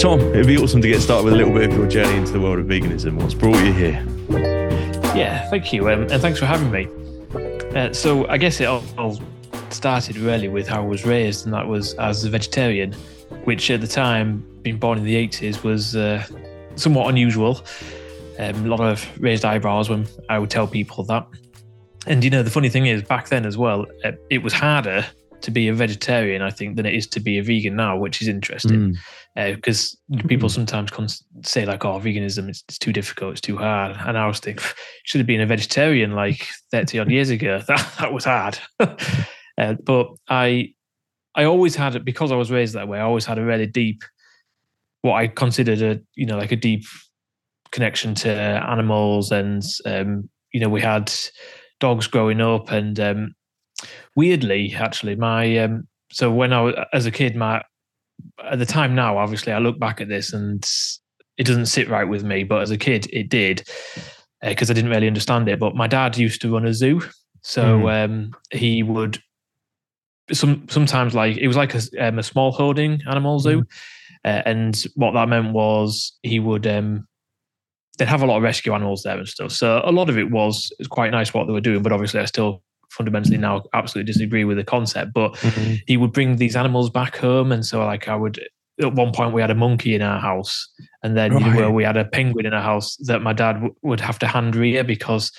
Tom, it'd be awesome to get started with a little bit of your journey into the world of veganism. What's brought you here? Yeah, thank you, um, and thanks for having me. Uh, so, I guess it all, all started really with how I was raised, and that was as a vegetarian, which at the time, being born in the 80s, was uh, somewhat unusual. Um, a lot of raised eyebrows when I would tell people that. And you know, the funny thing is, back then as well, uh, it was harder to be a vegetarian, I think, than it is to be a vegan now, which is interesting. Because uh, people sometimes cons- say like, "Oh, veganism is it's too difficult, it's too hard," and I was thinking, should have been a vegetarian like thirty odd years ago. That that was hard. uh, but I, I always had it because I was raised that way. I always had a really deep, what I considered a you know like a deep connection to animals, and um, you know we had dogs growing up, and um, weirdly, actually, my um, so when I was as a kid, my at the time now, obviously, I look back at this and it doesn't sit right with me. But as a kid, it did because I didn't really understand it. But my dad used to run a zoo, so um, he would some sometimes like it was like a, um, a small holding animal zoo, uh, and what that meant was he would um, they'd have a lot of rescue animals there and stuff. So a lot of it was it was quite nice what they were doing, but obviously I still fundamentally now absolutely disagree with the concept. But Mm-hmm. he would bring these animals back home, and so like I would. At one point, we had a monkey in our house, and then you know, we had a penguin in our house that my dad w- would have to hand rear because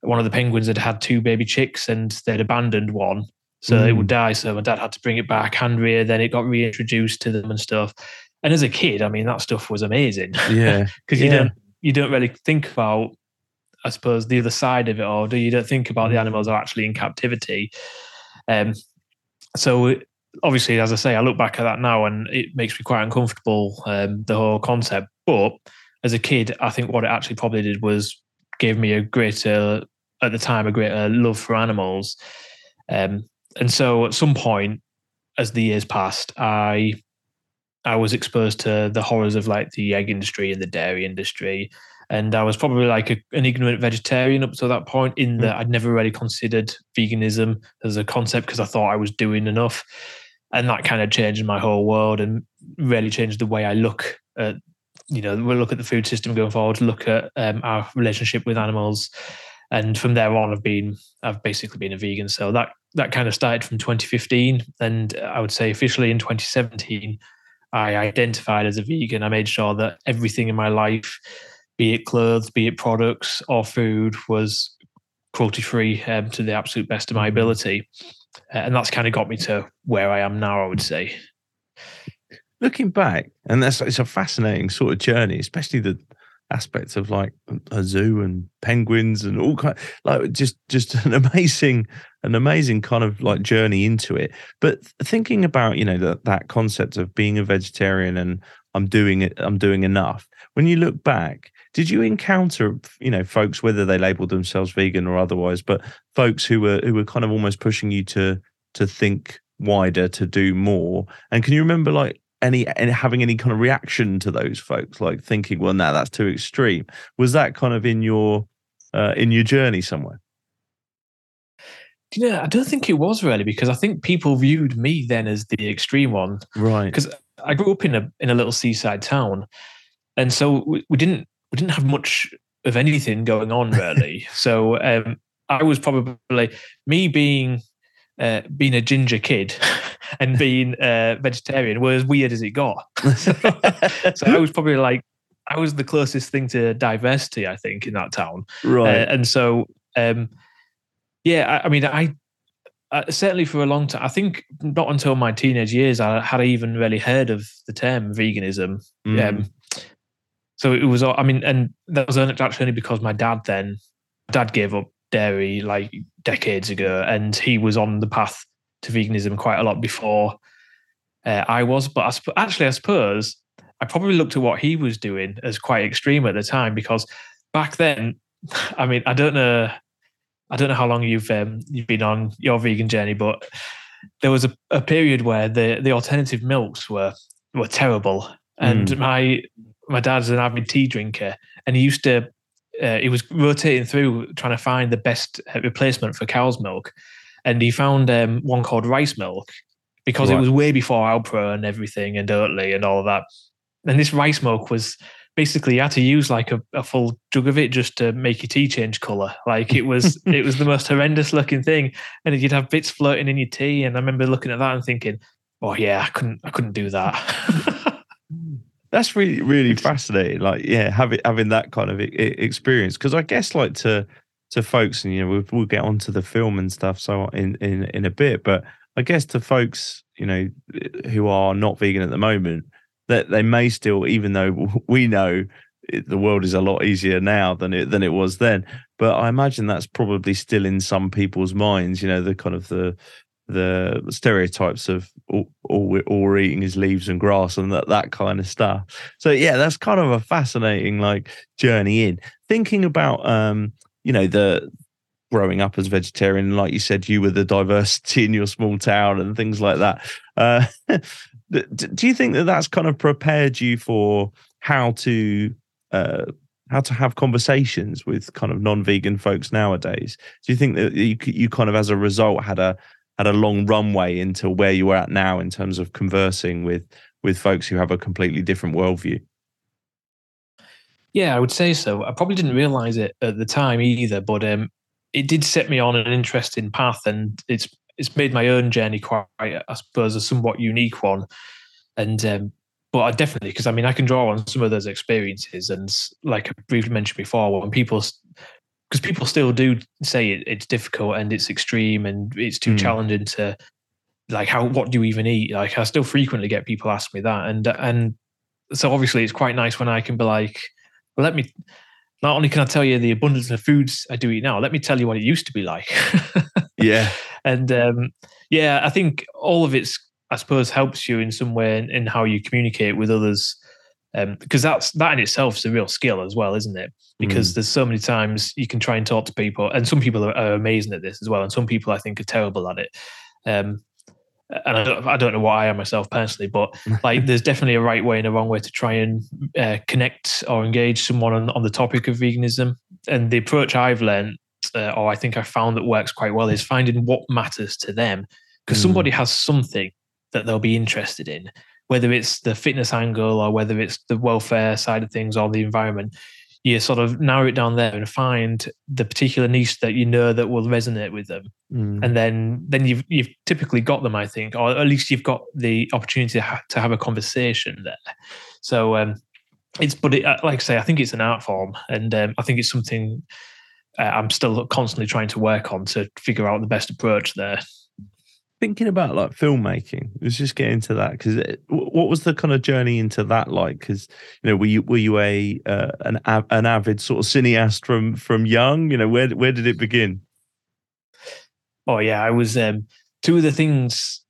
one of the penguins had had two baby chicks and they'd abandoned one, so it would die. So my dad had to bring it back, hand rear. Then it got reintroduced to them and stuff. And as a kid, I mean, that stuff was amazing Yeah. because you don't you don't really think about I suppose the other side of it all do you don't think about the animals are actually in captivity? Um so obviously as I say I look back at that now and it makes me quite uncomfortable um the whole concept. But as a kid I think what it actually probably did was gave me a greater at the time a greater love for animals. Um and so at some point as the years passed I I was exposed to the horrors of like the egg industry and the dairy industry. And I was probably like a, an ignorant vegetarian up to that point, in that I'd never really considered veganism as a concept because I thought I was doing enough. And that kind of changed my whole world and really changed the way I look at, you know, we look at the food system going forward, look at um, our relationship with animals. And from there on, I've been, I've basically been a vegan. So that that kind of started from 2015, and I would say officially in 2017. I identified as a vegan. I made sure that everything in my life, be it clothes, be it products or food, was cruelty free um, to the absolute best of my ability. Uh, and that's kind of got me to where I am now, I would say. Looking back, and that's it's a fascinating sort of journey, especially the aspects of like a zoo and penguins and all kind like just just an amazing an amazing kind of like journey into it but thinking about you know that that concept of being a vegetarian and i'm doing it i'm doing enough when you look back did you encounter you know folks whether they labeled themselves vegan or otherwise but folks who were who were kind of almost pushing you to to think wider to do more? And can you remember like any and having any kind of reaction to those folks? Like thinking well no that's too extreme. Was that kind of in your uh, in your journey somewhere? Yeah, I don't think it was really because I think people viewed me then as the extreme one. right. Because I grew up in a in a little seaside town, and so we, we didn't we didn't have much of anything going on really. so um, I was probably me being uh, being a ginger kid and being uh, vegetarian were as weird as it got. so, so I was probably like I was the closest thing to diversity I think in that town. right Uh, and so, um, yeah, I, I mean, I, I certainly for a long time, I think not until my teenage years, I had even really heard of the term veganism. Mm. Um, so it was, all- I mean, and that was actually only because my dad then, dad gave up dairy like decades ago, and he was on the path to veganism quite a lot before uh, I was. But I sp- actually, I suppose I probably looked at what he was doing as quite extreme at the time because back then, I mean, I don't know, I don't know how long you've um, you've been on your vegan journey, but there was a, a period where the the alternative milks were were terrible, and my my dad's an avid tea drinker, and he used to. Uh, he was rotating through trying to find the best uh, replacement for cow's milk, and he found um, one called rice milk because it was way before Alpro and everything and Oatly and all of that. and this rice milk was basically you had to use like a, a full jug of it just to make your tea change color. Like it was it was the most horrendous looking thing, and you'd have bits floating in your tea. And I remember looking at that and thinking, oh yeah, I couldn't I couldn't do that. That's really really fascinating. Like yeah, having having that kind of experience because I guess like to to folks, and you know we'll, we'll get onto the film and stuff so in in in a bit, but I guess to folks you know who are not vegan at the moment that they may still, even though we know it, the world is a lot easier now than it than it was then. But I imagine that's probably still in some people's minds. You know, the kind of the the stereotypes of all, all, we're, all we're eating is leaves and grass and that that kind of stuff. So yeah, that's kind of a fascinating like journey in thinking about um you know the growing up as vegetarian like you said you were the diversity in your small town and things like that uh do you think that that's kind of prepared you for how to uh, how to have conversations with kind of non-vegan folks nowadays? Do you think that you you kind of as a result had a had a long runway into where you are at now in terms of conversing with with folks who have a completely different worldview? Yeah, I would say so. I probably didn't realize it at the time either, but um, it did set me on an interesting path, and it's it's made my own journey quite, I suppose, a somewhat unique one. And um, but I definitely because I mean I can draw on some of those experiences, and like I briefly mentioned before, when people because people still do say it, it's difficult and it's extreme and it's too mm. challenging to like how what do you even eat? Like I still frequently get people ask me that, and and so obviously it's quite nice when I can be like, well, let me. Not only can I tell you the abundance of foods I do eat now, let me tell you what it used to be like. yeah, and um, yeah, I think all of it's I suppose helps you in some way in, in how you communicate with others. Because um, that's that in itself is a real skill as well, isn't it? Because mm. there's so many times you can try and talk to people, and some people are, are, amazing at this as well, and some people I think are terrible at it. Um, and I don't, I don't know what I am myself personally, but like there's definitely a right way and a wrong way to try and uh, connect or engage someone on, on the topic of veganism. And the approach I've learned uh, or I think I found that works quite well is finding what matters to them because mm. somebody has something that they'll be interested in, whether it's the fitness angle or whether it's the welfare side of things or the environment. You sort of narrow it down there and find the particular niche that you know that will resonate with them, mm. and then then you've you've typically got them, I think, or at least you've got the opportunity to, ha- to have a conversation there. So um, it's but it, uh, like I say, I think it's an art form, and um, I think it's something uh, I'm still constantly trying to work on to figure out the best approach there. Thinking about like filmmaking, let's just get into that because what was the kind of journey into that like? Because you know, were you were you a uh, an an avid sort of cineast from from young? You know, where where did it begin? Oh yeah, I was. Um, two of the things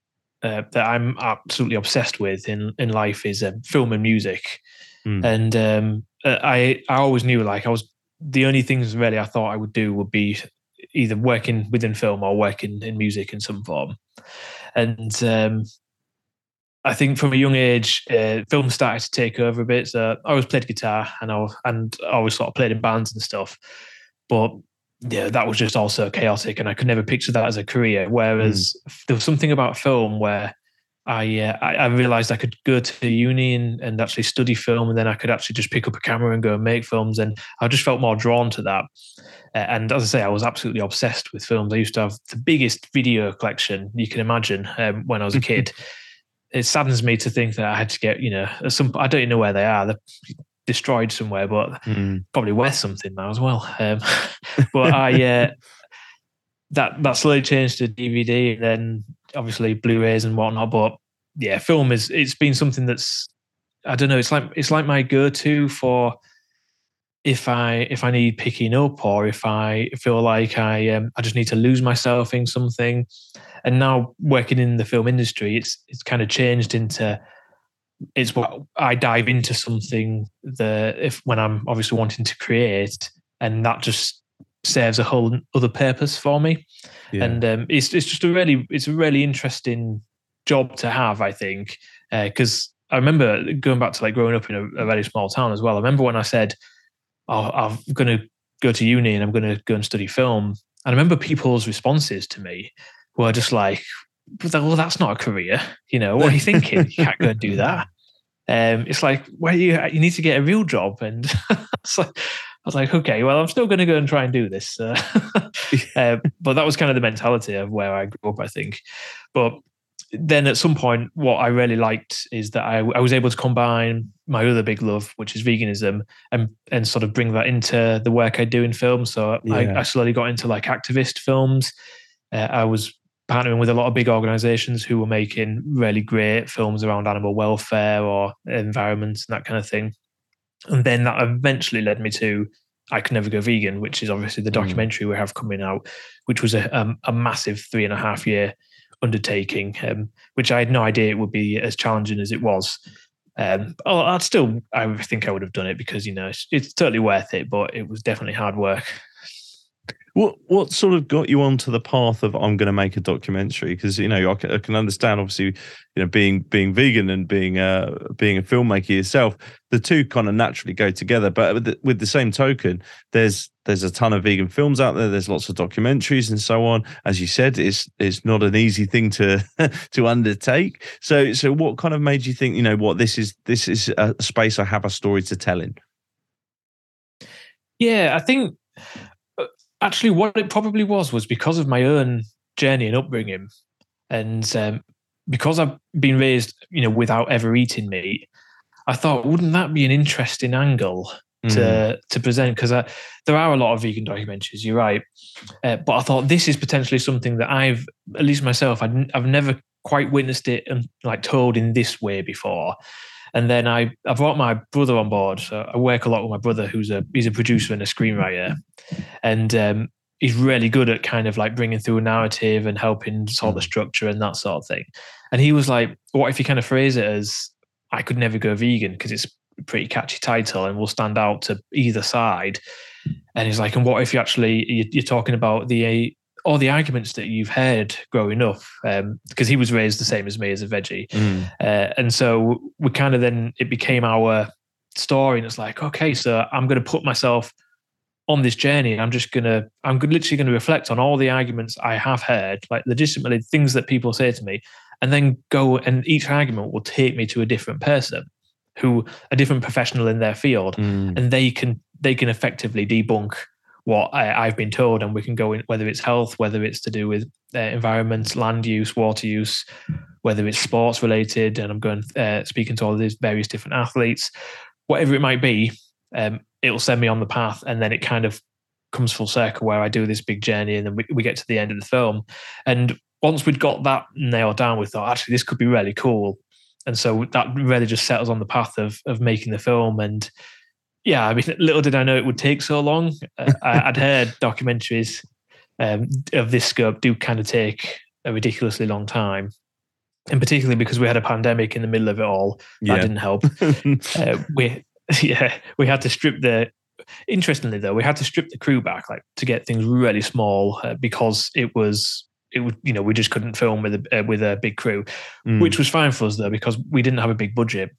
uh, that I'm absolutely obsessed with in in life is um, film and music, mm. and um, uh, I I always knew like I was the only things really I thought I would do would be either working within film or working in music in some form. And um, I think from a young age, uh, film started to take over a bit. So I always played guitar and I and I always sort of played in bands and stuff. But yeah, that was just also chaotic, and I could never picture that as a career. Whereas mm. there was something about film where I, uh, I, I realized I could go to uni and, and actually study film, and then I could actually just pick up a camera and go and make films. And I just felt more drawn to that. Uh, and as I say, I was absolutely obsessed with films. I used to have the biggest video collection you can imagine um, when I was a kid. it saddens me to think that I had to get, you know, some. I don't even know where they are. They're destroyed somewhere, but mm. probably worth something now as well. Um, but I. Uh, that that slowly changed to DVD, and then obviously Blu-rays and whatnot. But yeah, film is it's been something that's I don't know. It's like it's like my go-to for if I if I need picking up or if I feel like I um, I just need to lose myself in something. And now working in the film industry, it's it's kind of changed into it's what I dive into something that if when I'm obviously wanting to create, and that just serves a whole other purpose for me. Yeah. And um, it's it's just a really it's a really interesting job to have, I think, because uh, I remember going back to like growing up in a, a, very small town as well. I remember when I said, "Oh, I'm going to go to uni and I'm going to go and study film," and I remember people's responses to me were just like, "Well, that's not a career. You know, what are you thinking? you can't go and do that." Um, it's like, well, you you need to get a real job, and so I was like, okay, well, I'm still going to go and try and do this. Uh, uh, but that was kind of the mentality of where I grew up, I think. But then at some point, what I really liked is that I, I was able to combine my other big love, which is veganism, and and sort of bring that into the work I do in film. So yeah. I, I, slowly got into like activist films. Uh, I was partnering with a lot of big organizations who were making really great films around animal welfare or environment and that kind of thing. And then that eventually led me to I Could Never Go Vegan, which is obviously the mm. documentary mm. we have coming out, which was a, um, a massive three and a half year undertaking, um, which I had no idea it would be as challenging as it was. Um, I'd still, I think I would have done it because you know it's, it's totally worth it, but it was definitely hard work. What what sort of got you onto the path of I'm going to make a documentary? Because you know I can, I can, understand obviously you know being being vegan and being uh being a filmmaker yourself, the two kind of naturally go together. But with the, with the same token, there's there's a ton of vegan films out there. There's lots of documentaries and so on. As you said, it's it's not an easy thing to to undertake. So so what kind of made you think you know what this is this is a space I have a story to tell in? Yeah, I think actually what it probably was was because of my own journey and upbringing and um, because i've been raised you know without ever eating meat i thought wouldn't that be an interesting angle to mm. to present because there are a lot of vegan documentaries you're right uh, but i thought this is potentially something that i've at least myself i have never quite witnessed it and like told in this way before and then I, I brought my brother on board. So I work a lot with my brother, who's a he's a producer and a screenwriter, and um, he's really good at kind of like bringing through a narrative and helping sort the mm. structure and that sort of thing. And he was like, "What if you kind of phrase it as I could never go vegan because it's a pretty catchy title and will stand out to either side." And he's like, "And what if you actually you're talking about the all the arguments that you've heard growing up, um, because he was raised the same as me as a veggie, mm. uh, and so we kind of then it became our story, and it's like, okay, so I'm going to put myself on this journey. I'm just gonna, I'm literally going to reflect on all the arguments I have heard, like legitimately things that people say to me, and then go and each argument will take me to a different person who a different professional in their field, mm. and they can they can effectively debunk what I, have been told, and we can go in whether it's health, whether it's to do with uh, environment, land use, water use, whether it's sports related, and I'm going uh, speaking to all these various different athletes, whatever it might be, um, it'll send me on the path, and then it kind of comes full circle where I do this big journey, and then we, we get to the end of the film, and once we'd got that nailed down, we thought actually this could be really cool, and so that really just set us on the path of of making the film and yeah, I mean, little did I know it would take so long. Uh, I, would heard documentaries um, of this scope do kind of take a ridiculously long time, and particularly because we had a pandemic in the middle of it all, that didn't help. uh, we, yeah, we had to strip the. Interestingly, though, we had to strip the crew back, like to get things really small, uh, because it was it would you know we just couldn't film with a uh, with a big crew, mm. which was fine for us though because we didn't have a big budget.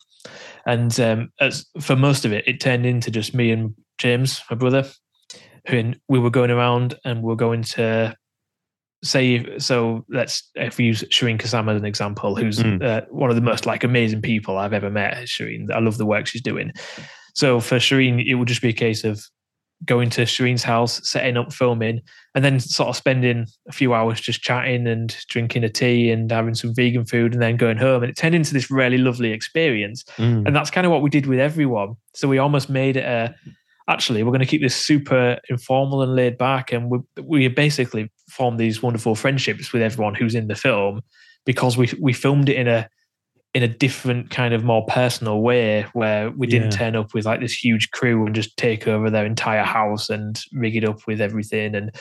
And um, as, for most of it, it turned into just me and James, my brother, who we were going around and we're going to say so let's if we use Shireen Kassam as an example, who's mm. uh, one of the most like amazing people I've ever met. Shireen, I love the work she's doing. So for Shireen, it would just be a case of going to Shireen's house, setting up filming, and then sort of spending a few hours just chatting and drinking a tea and having some vegan food and then going home. And it turned into this really lovely experience. Mm. And that's kind of what we did with everyone. So we almost made it a actually, we're going to keep this super informal and laid back. And we, we basically formed these wonderful friendships with everyone who's in the film because we, we filmed it in a in a different kind of more personal way where we didn't yeah. turn up with like this huge crew and just take over their entire house and rig it up with everything. And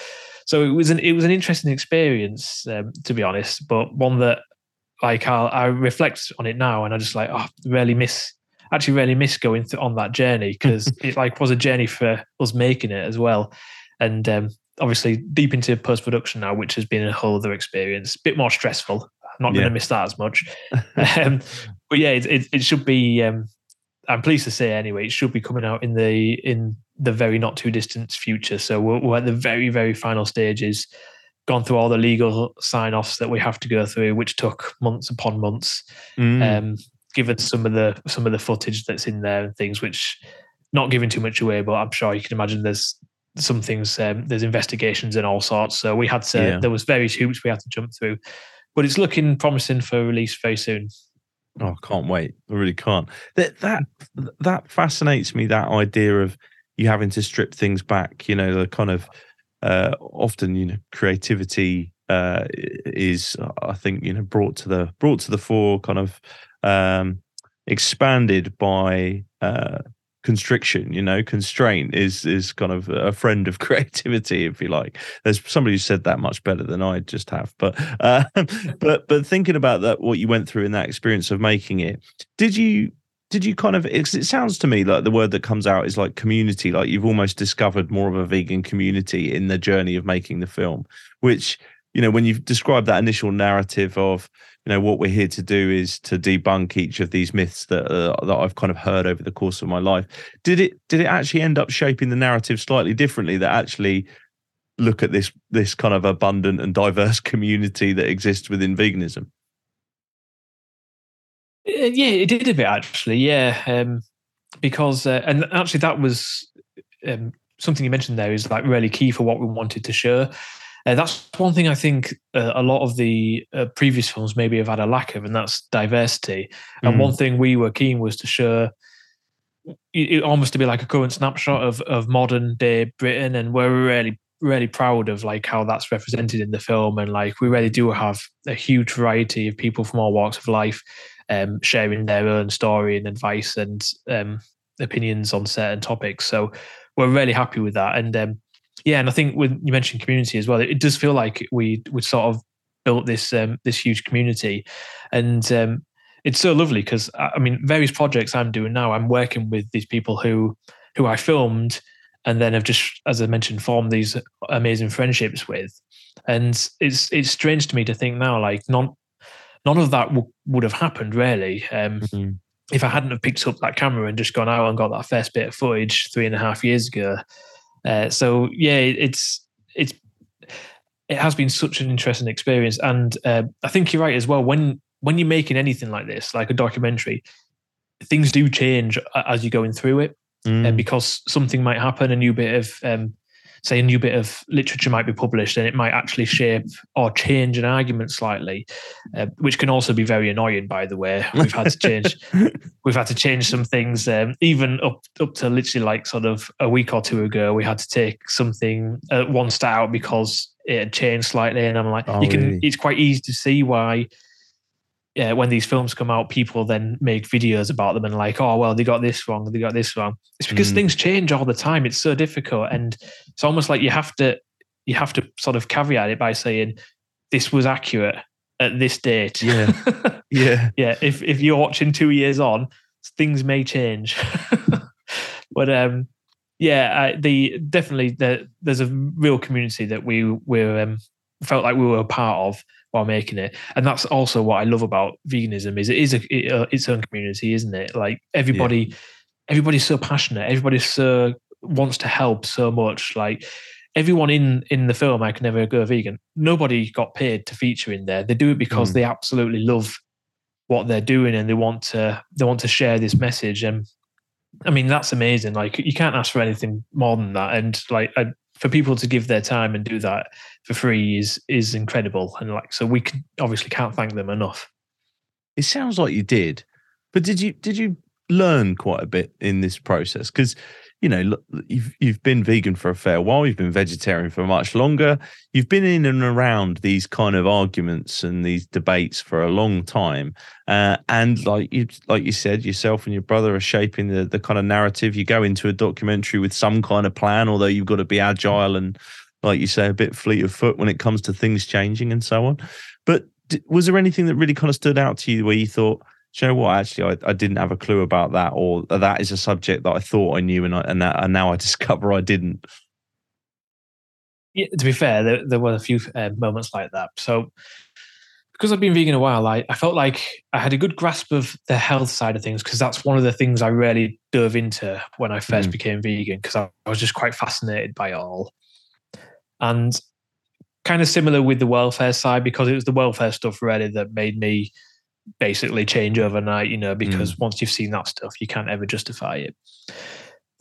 so it was an it was an interesting experience um, to be honest but one that like I'll, I reflect on it now and I just like oh really miss actually really miss going th- on that journey because it like was a journey for us making it as well. And um, obviously deep into post production now which has been a whole other experience a bit more stressful I'm not yeah. going to miss that as much. um, but yeah, it, it, it should be. Um, I'm pleased to say anyway, it should be coming out in the in the very not too distant future. So we're, we're at the very very final stages. Gone through all the legal sign offs that we have to go through, which took months upon months. Mm. Um, given some of the some of the footage that's in there and things, which not giving too much away, but I'm sure you can imagine there's some things. Um, there's investigations and all sorts. So we had to. Yeah. There was various hoops we had to jump through, but it's looking promising for release very soon. Oh, I can't wait! I really can't. That that that fascinates me. That idea of you having to strip things back. You know, the kind of uh, often you know creativity uh, is I think you know brought to the brought to the fore, kind of um, expanded by uh, constriction you know constraint is is kind of a friend of creativity if you like. There's somebody who said that much better than i just have but uh, but but thinking about that what you went through in that experience of making it did you did you kind of it sounds to me like the word that comes out is like community like you've almost discovered more of a vegan community in the journey of making the film which you know when you've described that initial narrative of you know what we're here to do is to debunk each of these myths that uh, that I've kind of heard over the course of my life. Did it did it actually end up shaping the narrative slightly differently that actually look at this this kind of abundant and diverse community that exists within veganism? Uh, yeah it did a bit actually yeah um, because uh, and actually that was um, something you mentioned there is like really key for what we wanted to show uh, that's one thing I think uh, a lot of the uh, previous films maybe have had a lack of, and that's diversity. And mm. one thing we were keen was to show it almost to be like a current snapshot of of modern day Britain, and we're really really proud of like how that's represented in the film, and like we really do have a huge variety of people from all walks of life um, sharing their own story and advice and um, opinions on certain topics. So we're really happy with that, and um, yeah, and I think when you mentioned community as well, it, it does feel like we we sort of built this um, this huge community, and um, it's so lovely because I mean, various projects I'm doing now, I'm working with these people who who I filmed, and then have just, as I mentioned, formed these amazing friendships with, and it's it's strange to me to think now, like none none of that w- would have happened really. Um, mm-hmm. If I hadn't have picked up that camera and just gone out and got that first bit of footage three and a half years ago, uh, so yeah, it's it's it has been such an interesting experience, and uh, I think you're right as well. When when you're making anything like this, like a documentary, things do change as you're going through it, uh, mm. uh, because something might happen, a new bit of um, say a new bit of literature might be published and it might actually shape or change an argument slightly, uh, which can also be very annoying. By the way, we've had to change we've had to change some things. Um, even up up to literally like sort of a week or two ago, we had to take something uh, one stat out because it had changed slightly, and I'm like, oh, you can. Really? It's quite easy to see why yeah, when these films come out, people then make videos about them and like, oh well, they got this wrong, they got this wrong. It's because mm. things change all the time. It's so difficult, and it's almost like you have to you have to sort of caveat it by saying this was accurate at this date. Yeah, yeah, yeah. If if you're watching two years on, things may change. but um, yeah, uh, the definitely the, there's a real community that we we um, felt like we were a part of while making it. And that's also what i love about veganism is it is a, it, uh, its own community isn't it? Like everybody yeah. everybody's so passionate everybody so wants to help so much. Like everyone in in the film i can never go vegan nobody got paid to feature in there. They do it because mm. they absolutely love what they're doing and they want to they want to share this message. And i mean that's amazing. Like you can't ask for anything more than that. And like I, for people to give their time and do that for free is is incredible. And like so we can obviously can't thank them enough. It sounds like you did. But did you did you learn quite a bit in this process? Because you know, you've you've been vegan for a fair while. You've been vegetarian for much longer. You've been in and around these kind of arguments and these debates for a long time. Uh, and like you, like you said, yourself and your brother are shaping the the kind of narrative. You go into a documentary with some kind of plan, although you've got to be agile and, like you say, a bit fleet of foot when it comes to things changing and so on. But was there anything that really kind of stood out to you where you thought? You know what? Actually, I, I didn't have a clue about that, or that is a subject that I thought I knew, and I, and, that, and now I discover I didn't. Yeah, to be fair, there, there were a few uh, moments like that. So, because I've been vegan a while, I, I felt like I had a good grasp of the health side of things because that's one of the things I really dove into when I first mm. became vegan because I, I was just quite fascinated by it all. And kind of similar with the welfare side because it was the welfare stuff really that made me basically change overnight, you know, because mm. once you've seen that stuff, you can't ever justify it.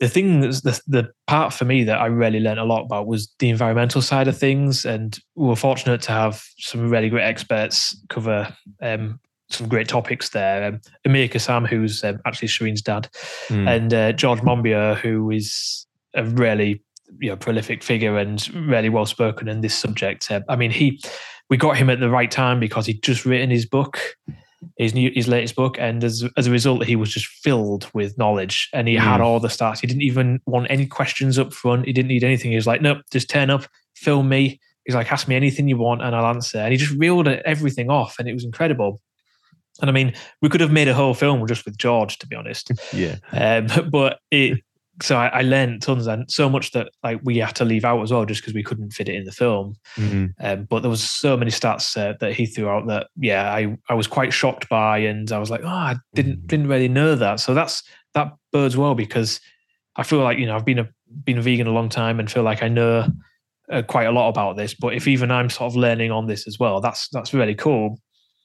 The thing that's the, the part for me that I really learned a lot about was the environmental side of things. And we were fortunate to have some really great experts cover um, some great topics there. Um, Amir Kassam, who's um, actually Shireen's dad, mm. and uh, George Monbiot, who is a really you know, prolific figure and really well spoken in this subject. Uh, I mean, he we got him at the right time because he'd just written his book, his new his latest book, and as as a result, he was just filled with knowledge and he mm. had all the stats. He didn't even want any questions up front. He didn't need anything. He was like, nope, just turn up, film me. He's like, ask me anything you want and I'll answer. And he just reeled everything off, and it was incredible. And I mean, we could have made a whole film just with George, to be honest. Yeah. Um, but it so I, I, learned tons and so much that like we had to leave out as well just because we couldn't fit it in the film. Mm-hmm. Um, but there was so many stats uh, that he threw out that yeah, I I was quite shocked by, and I was like, oh, I didn't mm-hmm. didn't really know that. So that's that bodes well because I feel like you know I've been a been a vegan a long time and feel like I know uh, quite a lot about this. But if even I'm sort of learning on this as well, that's that's really cool.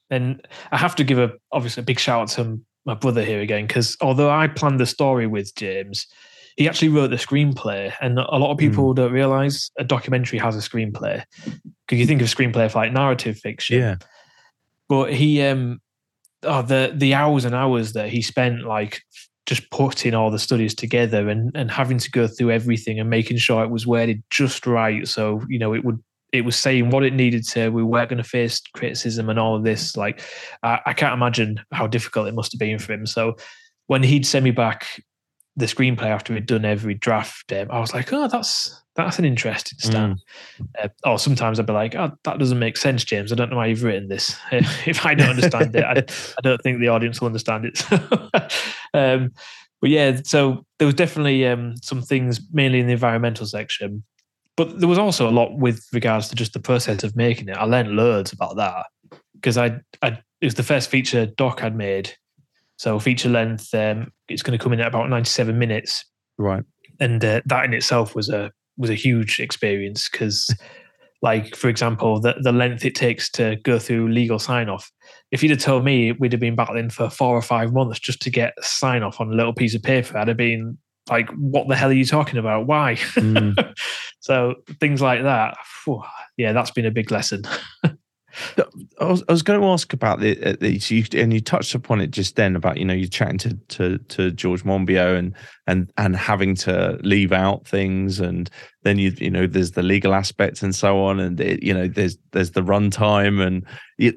And I have to give a obviously a big shout out to my brother here again because although I planned the story with James he actually wrote the screenplay, and a lot of people mm. don't realize a documentary has a screenplay because you think of screenplay for like narrative fiction. Yeah, but he um oh the the hours and hours that he spent like just putting all the studies together and and having to go through everything and making sure it was worded just right so you know it would it was saying what it needed to we weren't going to face criticism and all of this like I, I can't imagine how difficult it must have been for him so when he'd send me back the screenplay after we'd done every draft, um, I was like, oh, that's that's an interesting stat. Mm. Uh, or sometimes I'd be like, oh, that doesn't make sense, James. I don't know why you've written this. if I don't understand it, I, I, don't think the audience will understand it. um, but yeah, so there was definitely um, some things, mainly in the environmental section. But there was also a lot with regards to just the process of making it. I learned loads about that because I, I it was the first feature doc I'd made so feature length, um, it's going to come in at about 97 minutes. Right. And uh, that in itself was a was a huge experience because, like for example, the the length it takes to go through legal sign off. If you'd have told me we'd have been battling for four or five months just to get sign off on a little piece of paper, I'd have been like, "What the hell are you talking about? Why?" Mm. so things like that. Whew, yeah, that's been a big lesson. I was, I was going to ask about the, uh, these, you, and you touched upon it just then about you know you're chatting to to, to George Monbiot and and and having to leave out things, and then you you know there's the legal aspects and so on, and it, you know there's there's the runtime and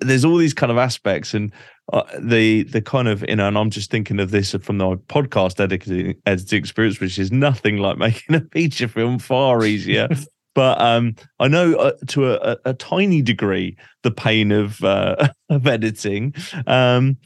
there's all these kind of aspects, and uh, the the kind of you know, and I'm just thinking of this from the podcast editing editing experience, which is nothing like making a feature film, far easier. but um, I know uh, to a, a, tiny degree the pain of uh, of editing. Um,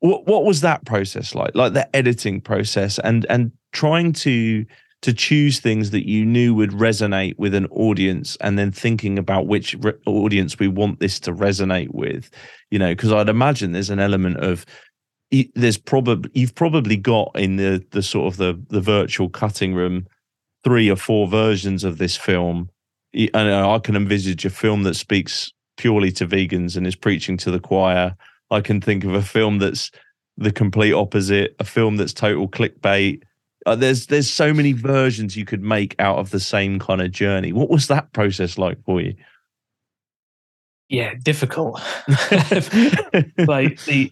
what what was that process like? Like the editing process and and trying to to choose things that you knew would resonate with an audience and then thinking about which re- audience we want this to resonate with you know because i'd imagine there's an element of there's probably you've probably got in the the sort of the the virtual cutting room three or four versions of this film, and I can envisage a film that speaks purely to vegans and is preaching to the choir. I can think of a film that's the complete opposite, a film that's total clickbait. Uh, there's there's so many versions you could make out of the same kind of journey. What was that process like for you? Yeah, difficult. like the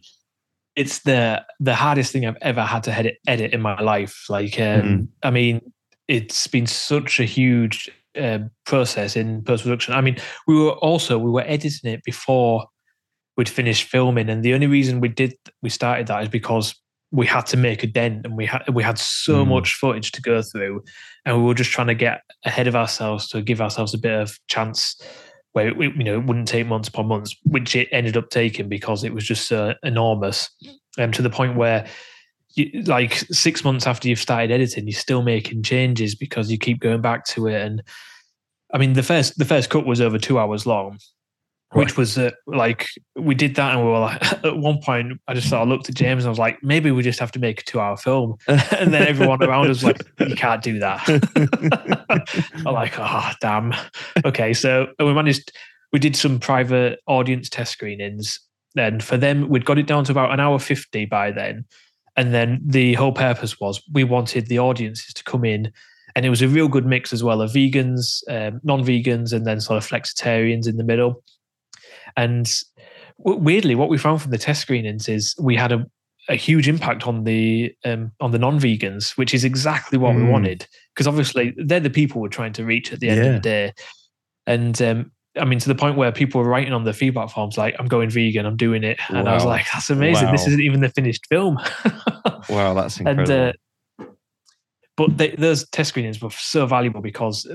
it's the the hardest thing I've ever had to edit edit in my life. Like, um, mm. I mean, it's been such a huge uh, process in post production. I mean, we were also we were editing it before we'd finished filming, and the only reason we did we started that is because we had to make a dent, and we had we had so mm. much footage to go through, and we were just trying to get ahead of ourselves to give ourselves a bit of chance where it, you know it wouldn't take months upon months, which it ended up taking because it was just so enormous, um, to the point where you, like six months after you've started editing, you're still making changes because you keep going back to it. And I mean, the first the first cut was over two hours long, right. which was uh, like we did that, and we were like, at one point, I just sort of looked at James and I was like, maybe we just have to make a two hour film, and then everyone around us was like, you can't do that. I'm like, oh damn. Okay, so we managed. We did some private audience test screenings And for them, we'd got it down to about an hour 50 by then. And then the whole purpose was we wanted the audiences to come in. And it was a real good mix as well of vegans, um, non vegans, and then sort of flexitarians in the middle. And weirdly, what we found from the test screenings is we had a, a huge impact on the um, on the non-vegans, which is exactly what mm. we wanted. Because obviously they're the people we're trying to reach at the end yeah. of the day. And um, I mean, to the point where people were writing on the feedback forms like, "I'm going vegan, I'm doing it," and wow. I was like, "That's amazing! Wow. This isn't even the finished film." wow, that's incredible. And, uh, but they, those test screenings were so valuable because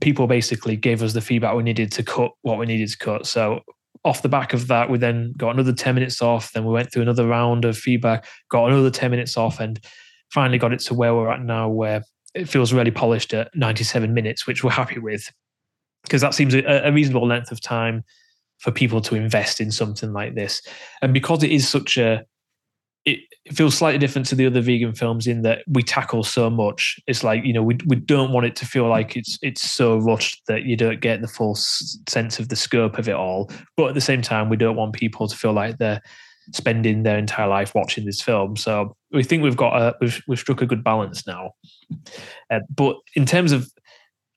people basically gave us the feedback we needed to cut what we needed to cut. So off the back of that, we then got another 10 minutes off. Then we went through another round of feedback, got another 10 minutes off, and finally got it to where we're at now, where it feels really polished at 97 minutes, which we're happy with. Because that seems a, a reasonable length of time for people to invest in something like this. And because it is such a it, feels slightly different to the other vegan films in that we tackle so much. It's like you know we we don't want it to feel like it's it's so rushed that you don't get the full sense of the scope of it all. But at the same time, we don't want people to feel like they're spending their entire life watching this film. So we think we've got a we've we've struck a good balance now. Uh, but in terms of,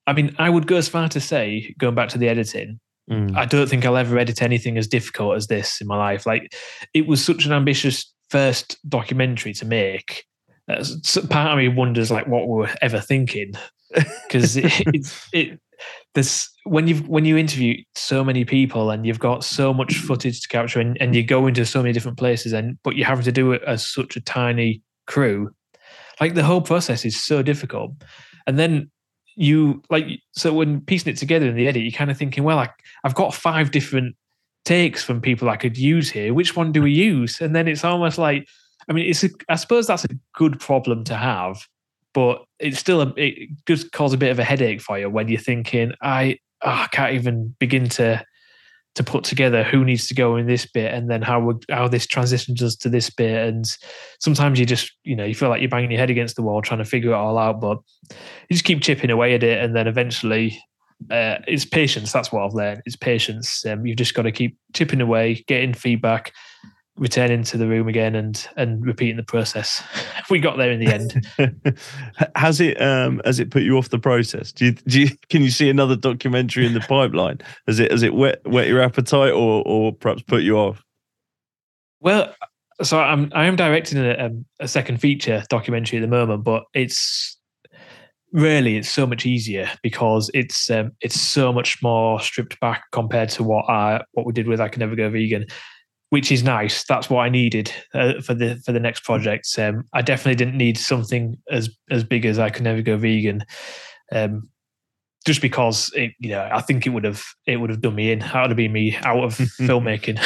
I mean, I would go as far to say, going back to the editing, mm. I don't think I'll ever edit anything as difficult as this in my life. Like it was such an ambitious first documentary to make, uh, part of me wonders like what we were ever thinking because it, it's it this when you've when you interview so many people and you've got so much footage to capture and, and you go into so many different places and but you're having to do it as such a tiny crew like the whole process is so difficult and then you like so when piecing it together in the edit you're kind of thinking well like i've got five different takes from people I could use here. Which one do we use? And then it's almost like, I mean, it's a, I suppose that's a good problem to have, but it's still a, it does cause a bit of a headache for you when you're thinking, I, oh, I can't even begin to to put together who needs to go in this bit and then how would how this transitions us to this bit and sometimes you just you know you feel like you're banging your head against the wall trying to figure it all out but you just keep chipping away at it and then eventually uh, it's patience. That's what I've learned. It's patience. Um, you've just got to keep chipping away, getting feedback, returning to the room again, and and repeating the process. we got there in the end. has it um has it put you off the process? Do you, do you can you see another documentary in the pipeline? Has it has it wet whet your appetite or or perhaps put you off? Well, so I'm I am directing a, um, a second feature documentary at the moment, but it's really it's so much easier because it's um, it's so much more stripped back compared to what I what we did with I Can Never Go Vegan, which is nice. That's what I needed uh, for the for the next project. Um, I definitely didn't need something as as big as I Can Never Go Vegan. Um, just because it, you know, I think it would have it would have done me in. How would have been me out of filmmaking.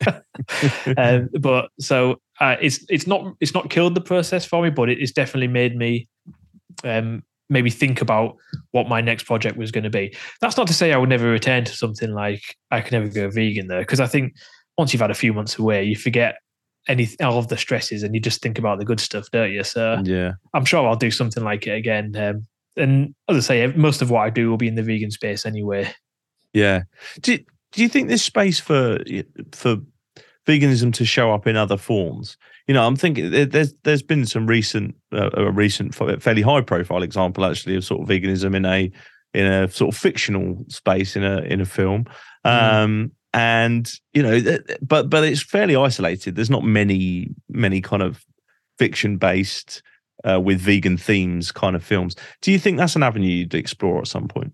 um, but so uh, it's it's not it's not killed the process for me, but it, it's definitely made me um, maybe think about what my next project was going to be. That's not to say I would never return to something like I can never go vegan there, because I think once you've had a few months away, you forget any all of the stresses and you just think about the good stuff, don't you? So yeah, I'm sure I'll do something like it again. Um, and as I say, most of what I do will be in the vegan space anyway. Yeah. Do Do you think there's space for for veganism to show up in other forms? you know, I'm thinking there's there's been some recent uh, a recent fairly high profile example actually of sort of veganism in a in a sort of fictional space in a in a film. Mm. And you know, but but it's fairly isolated. There's not many many kind of fiction based uh, with vegan themes kind of films. Do you think that's an avenue you'd explore at some point?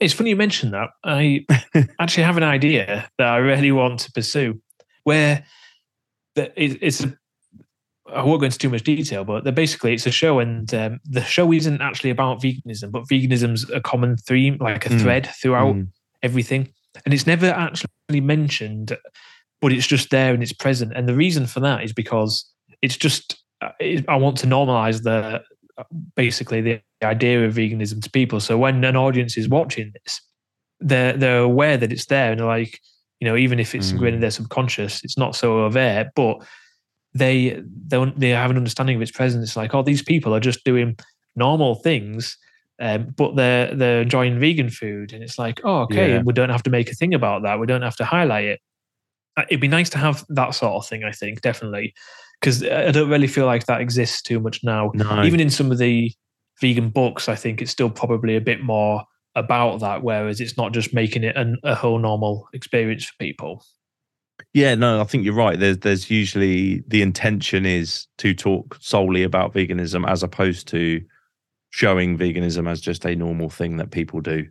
It's funny you mentioned that. I actually have an idea that I really want to pursue, where it's a I won't go into too much detail, but basically it's a show, and um, the show isn't actually about veganism, but veganism's a common theme, like a mm. thread throughout mm. everything, and it's never actually mentioned, but it's just there and it's present. And the reason for that is because it's just uh, it, I want to normalize the basically the idea of veganism to people. So when an audience is watching this, they're they're aware that it's there, and they're like you know, even if it's mm. ingrained in their subconscious, it's not so aware, but they they they have an understanding of its presence. It's like, oh, these people are just doing normal things, um, but they're they're enjoying vegan food, and it's like, oh, okay, Yeah. we don't have to make a thing about that. We don't have to highlight it. Uh, It'd be nice to have that sort of thing. I think definitely because I don't really feel like that exists too much now. No, Even in some of the vegan books, I think it's still probably a bit more about that, whereas it's not just making it an, a whole normal experience for people. Yeah, no, I think you're right. There's there's usually the intention is to talk solely about veganism as opposed to showing veganism as just a normal thing that people do.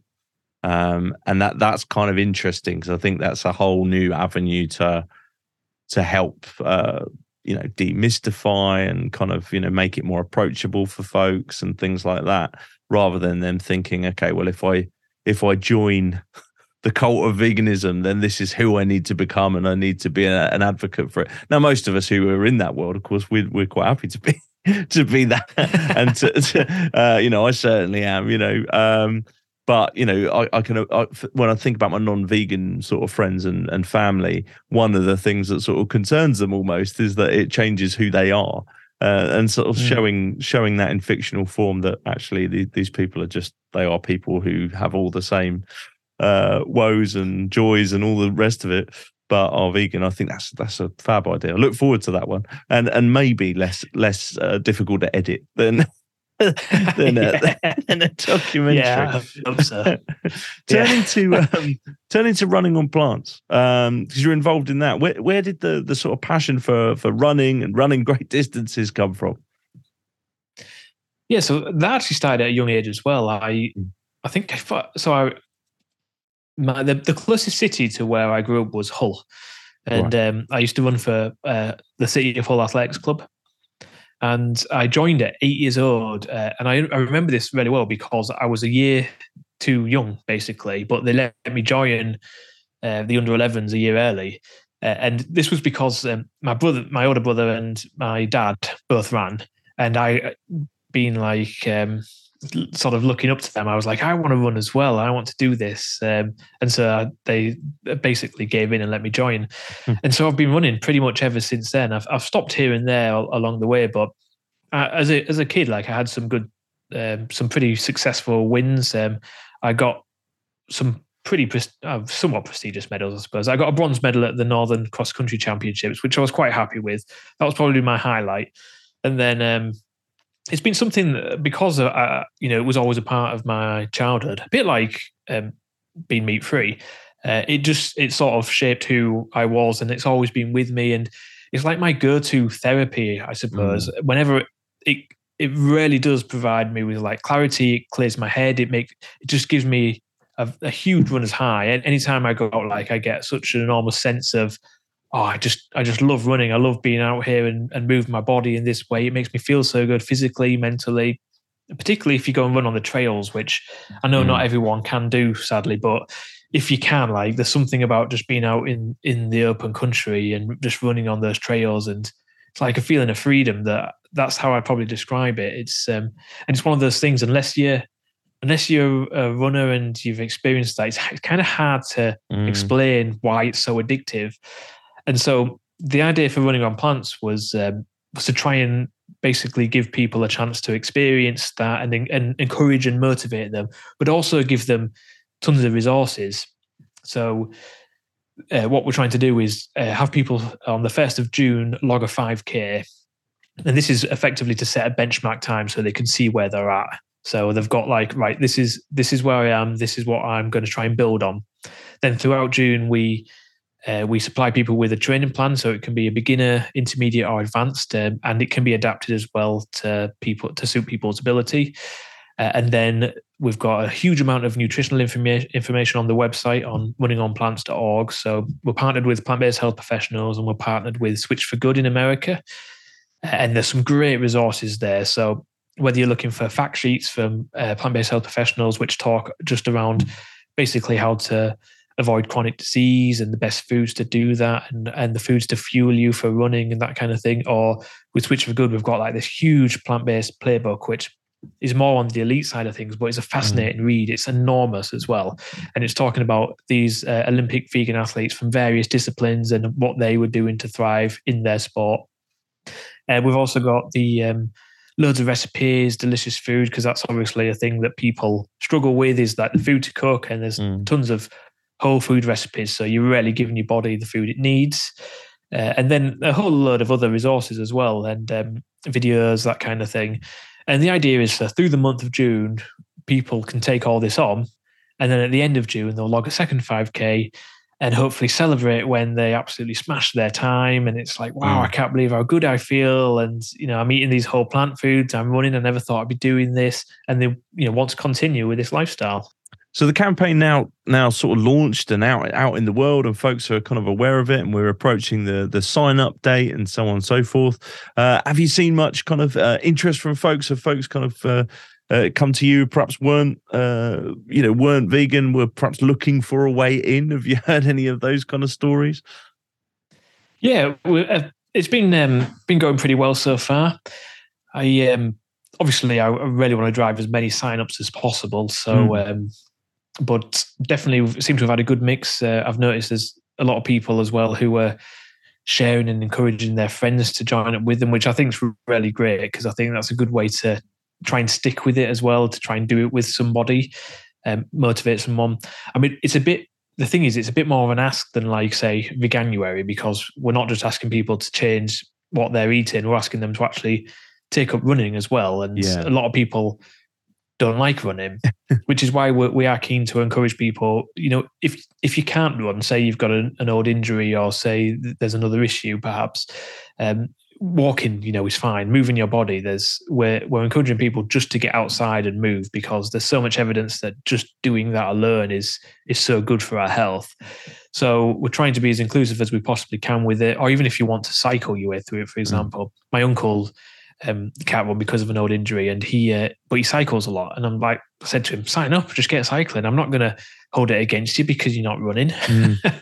Um, and that that's kind of interesting because I think that's a whole new avenue to to help uh, you know demystify and kind of you know make it more approachable for folks and things like that, rather than them thinking, okay, well if I if I join the cult of veganism, then this is who I need to become, and I need to be a, an advocate for it. Now, most of us who are in that world, of course, we're we're quite happy to be to be that, and to, to uh, you know, I certainly am. You know, um, but you know, I, I can I, when I think about my non-vegan sort of friends and and family, one of the things that sort of concerns them almost is that it changes who they are. Uh, and sort of Mm. showing showing that in fictional form that actually the, these people are just they are people who have all the same uh, woes and joys and all the rest of it, but are vegan. I think that's that's a fab idea. I look forward to that one, and and maybe less less uh, difficult to edit than than, a, than a documentary. yeah, I hope so. turning to um, turning to running on plants because you're involved in that. Where where did the the sort of passion for for running and running great distances come from? Yeah, so that actually started at a young age as well. I, Mm. I think I so. I, my the, the closest city to where I grew up was Hull, and um, I used to run for uh, the City of Hull Athletics Club, and I joined at eight years old, uh, and I, I remember this really well because I was a year too young, basically, but they let me join uh, the under 11s a year early. Uh, and this was because um, my brother, my older brother, and my dad both ran, and I, being like um, sort of looking up to them, I was like, I want to run as well. I want to do this, um, and so they basically gave in and let me join. Hmm. And so I've been running pretty much ever since then. I've I've stopped here and there al- along the way, but uh, as a as a kid, like I had some good, um, some pretty successful wins. Um, I got some pretty uh, somewhat prestigious medals, I suppose. I got a bronze medal at the Northern Cross Country Championships, which I was quite happy with. That was probably my highlight. And then um, it's been something that, because uh, you know it was always a part of my childhood, a bit like um, being meat free. Uh, it just it sort of shaped who I was, and it's always been with me. And it's like my go-to therapy, I suppose. Whenever it it really does provide me with like clarity. It clears my head. It make it just gives me a, a huge runner's high. And anytime I go out, like I get such an enormous sense of, oh, I just I just love running. I love being out here and, and moving my body in this way. It makes me feel so good physically, mentally, particularly if you go and run on the trails, which I know not everyone can do, sadly, but if you can, like there's something about just being out in in the open country and just running on those trails and it's like a feeling of freedom that that's how I probably describe it. It's um and it's one of those things unless you're unless you're a runner and you've experienced that, it's, it's kind of hard to Mm. explain why it's so addictive. And so the idea for running on plants was um, was to try and basically give people a chance to experience that and, and encourage and motivate them, but also give them tons of resources. So uh, what we're trying to do is uh, have people on the first of June log a 5k, and this is effectively to set a benchmark time so they can see where they're at. So they've got like right, this is this is where I am. This is what I'm going to try and build on. Then throughout June, we uh, we supply people with a training plan, so it can be a beginner, intermediate, or advanced, um, and it can be adapted as well to people to suit people's ability. Uh, and then we've got a huge amount of nutritional information information on the website on runningonplants.org. So we're partnered with plant-based health professionals, and we're partnered with Switch for Good in America. And there's some great resources there. So whether you're looking for fact sheets from uh, plant-based health professionals, which talk just around basically how to avoid chronic disease and the best foods to do that and, and the foods to fuel you for running and that kind of thing. Or with Switch for Good, we've got like this huge plant-based playbook, which is more on the elite side of things, but it's a fascinating read. It's enormous as well. And it's talking about these uh, Olympic vegan athletes from various disciplines and what they were doing to thrive in their sport. Uh, we've also got the um, loads of recipes, delicious food, because that's obviously a thing that people struggle with is like the food to cook, and there's mm. tons of whole food recipes. So you're really giving your body the food it needs. Uh, and then a whole load of other resources as well, and um, videos, that kind of thing. And the idea is that through the month of June, people can take all this on, and then at the end of June, they'll log a second 5K and hopefully celebrate when they absolutely smash their time. And it's like, wow, mm. I can't believe how good I feel. And, you know, I'm eating these whole plant foods. I'm running. I never thought I'd be doing this. And they, you know, want to continue with this lifestyle. So the campaign now now sort of launched and out out in the world, and folks are kind of aware of it, and we're approaching the the sign up date and so on and so forth. Uh, have you seen much kind of uh, interest from folks? Have folks kind of uh, uh, come to you perhaps weren't uh, you know weren't vegan were perhaps looking for a way in have you heard any of those kind of stories yeah uh, it's been um, been going pretty well so far i um, obviously i really want to drive as many sign-ups as possible so mm. um, but definitely seem to have had a good mix uh, i've noticed there's a lot of people as well who are sharing and encouraging their friends to join up with them which i think is really great because i think that's a good way to try and stick with it as well to try and do it with somebody, um, motivate someone. I mean, it's a bit. The thing is, it's a bit more of an ask than like say Veganuary because we're not just asking people to change what they're eating. We're asking them to actually take up running as well. And yeah. a lot of people don't like running, which is why we're, we are keen to encourage people. You know, if if you can't run, say you've got an, an old injury or say there's another issue, perhaps um, walking, you know, is fine. Moving your body, there's we're we're encouraging people just to get outside and move because there's so much evidence that just doing that alone is is so good for our health. So we're trying to be as inclusive as we possibly can with it, or even if you want to cycle your way through it. For mm. example, mm. my uncle um, can't run because of an old injury, and he uh, but he cycles a lot. And I'm like, I said to him, sign up, just get cycling. I'm not going to hold it against you because you're not running. Mm.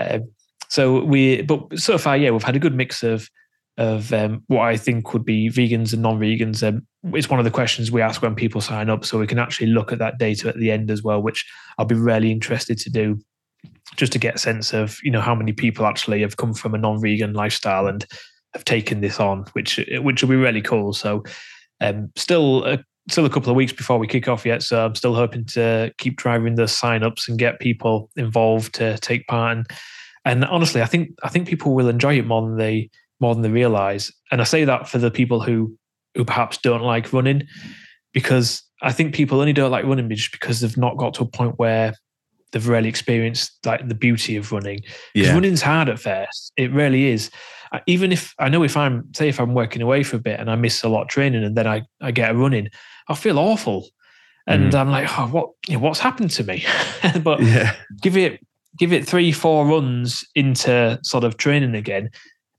uh, so we, but so far, yeah, we've had a good mix of of um, what I think would be vegans and non-vegans. Um, it's one of the questions we ask when people sign up, so we can actually look at that data at the end as well, which I'll be really interested to do, just to get a sense of you know how many people actually have come from a non-vegan lifestyle and have taken this on, which which will be really cool. So, um, still a, still a couple of weeks before we kick off yet, so I'm still hoping to keep driving the sign-ups and get people involved to take part. And, and honestly, I think I think people will enjoy it more than they more than they realize. And I say that for the people who who perhaps don't like running, because I think people only don't like running just because they've not got to a point where they've really experienced like the beauty of running. Because yeah. running's hard at first. It really is. Even if I know if I'm say if I'm working away for a bit and I miss a lot of training and then I, I get a running, I feel awful. And mm. I'm like, oh, what you know, what's happened to me? but yeah. give it give it three, four runs into sort of training again,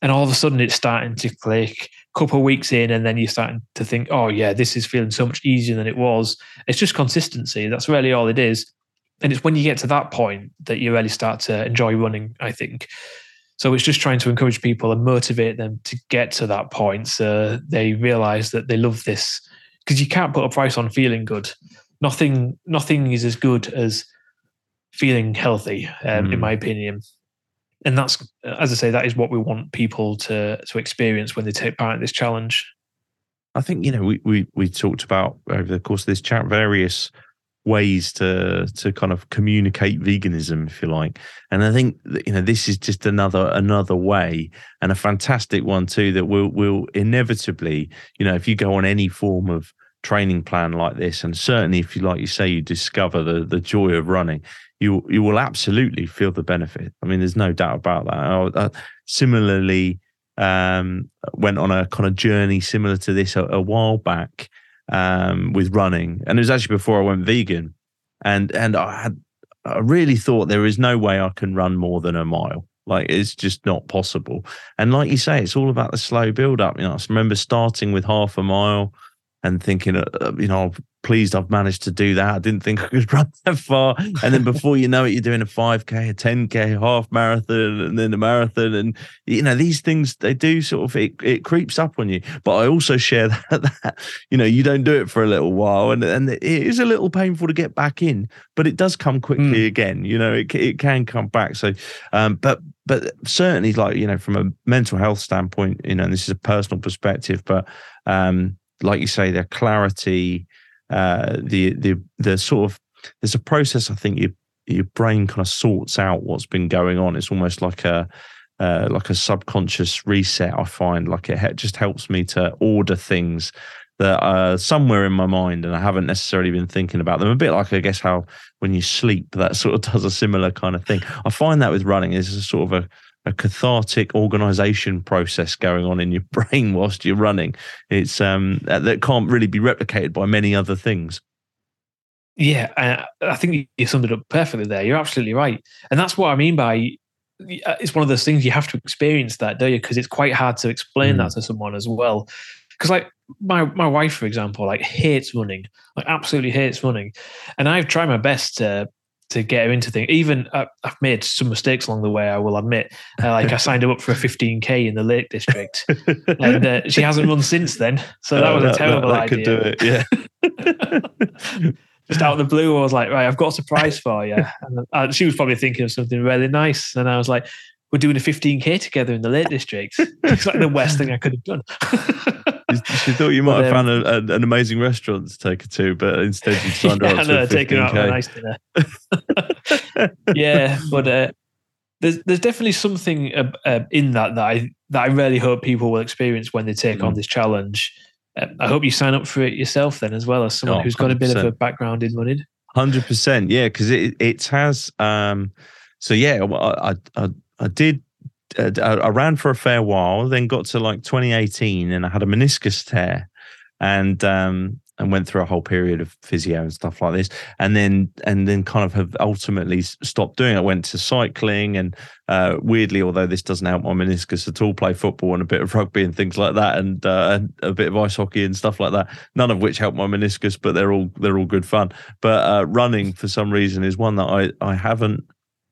and all of a sudden it's starting to click couple of weeks in and then you're starting to think oh yeah this is feeling so much easier than it was it's just consistency that's really all it is and it's when you get to that point that you really start to enjoy running i think so it's just trying to encourage people and motivate them to get to that point so they realize that they love this because you can't put a price on feeling good nothing nothing is as good as feeling healthy um, mm. in my opinion and that's as I say, that is what we want people to to experience when they take part in this challenge. I think you know we we we talked about over the course of this chat various ways to to kind of communicate veganism if you like and i think that, you know this is just another another way and a fantastic one too that will will inevitably you know if you go on any form of training plan like this and certainly if you like you say you discover the the joy of running you you will absolutely feel the benefit. I mean, there's no doubt about that. I, uh, similarly, um, went on a kind of journey similar to this a, a while back um, with running, and it was actually before I went vegan, and and I had I really thought there is no way I can run more than a mile. Like it's just not possible. And like you say, it's all about the slow build up. You know, I remember starting with half a mile and thinking, uh, uh you know, pleased I've managed to do that. I didn't think I could run that far. And then before you know it, you're doing a 5K, a 10K, half marathon, and then a marathon. And, you know, these things, they do sort of, it, it creeps up on you. But I also share that, that, you know, you don't do it for a little while. And, and it is a little painful to get back in, but it does come quickly mm. again. You know, it, it can come back. So, um, but, but certainly like, you know, from a mental health standpoint, you know, this is a personal perspective, but, um, like you say, their clarity, uh, the the the sort of there's a process I think your your brain kind of sorts out what's been going on. It's almost like a uh, like a subconscious reset. I find like it just helps me to order things that are somewhere in my mind and I haven't necessarily been thinking about them. A bit like I guess how when you sleep, that sort of does a similar kind of thing. I find that with running is a sort of a, a cathartic organization process going on in your brain whilst you're running. It's um that, that can't really be replicated by many other things. Yeah, I, I think you summed it up perfectly there. You're absolutely right, and that's what I mean by it's one of those things you have to experience that, don't you? Because it's quite hard to explain mm. that to someone as well. Because like my my wife, for example, like hates running, like absolutely hates running, and I've tried my best to to get her into things. Even uh, I've made some mistakes along the way. I will admit. Uh, like I signed her up for a 15k in the Lake District, and uh, she hasn't run since then. So that oh, was a terrible that, that idea. Could do it, yeah. just out of the blue, I was like, right, I've got a surprise for you. And uh, she was probably thinking of something really nice. And I was like, we're doing a 15K together in the Lake District. it's like the worst thing I could have done. She thought you might but, have um, found a, a, an amazing restaurant to take her to, but instead you signed yeah, her up to no, take her out on a nice dinner. yeah, but uh, there's there's definitely something uh, uh, in that that I that I really hope people will experience when they take mm. on this challenge. Um, I hope you sign up for it yourself then, as well as someone oh, who's got a bit of a background in running. Hundred percent, yeah, because it it has. Um, so yeah, I I, I did. Uh, I ran for a fair while, then got to like 2018, and I had a meniscus tear, and um, and went through a whole period of physio and stuff like this and then and then kind of have ultimately stopped doing it. I went to cycling and uh, weirdly although this doesn't help my meniscus at all play football and a bit of rugby and things like that and, uh, a bit of ice hockey and stuff like that none of which help my meniscus but they're all they're all good fun. But uh, running for some reason is one that I I haven't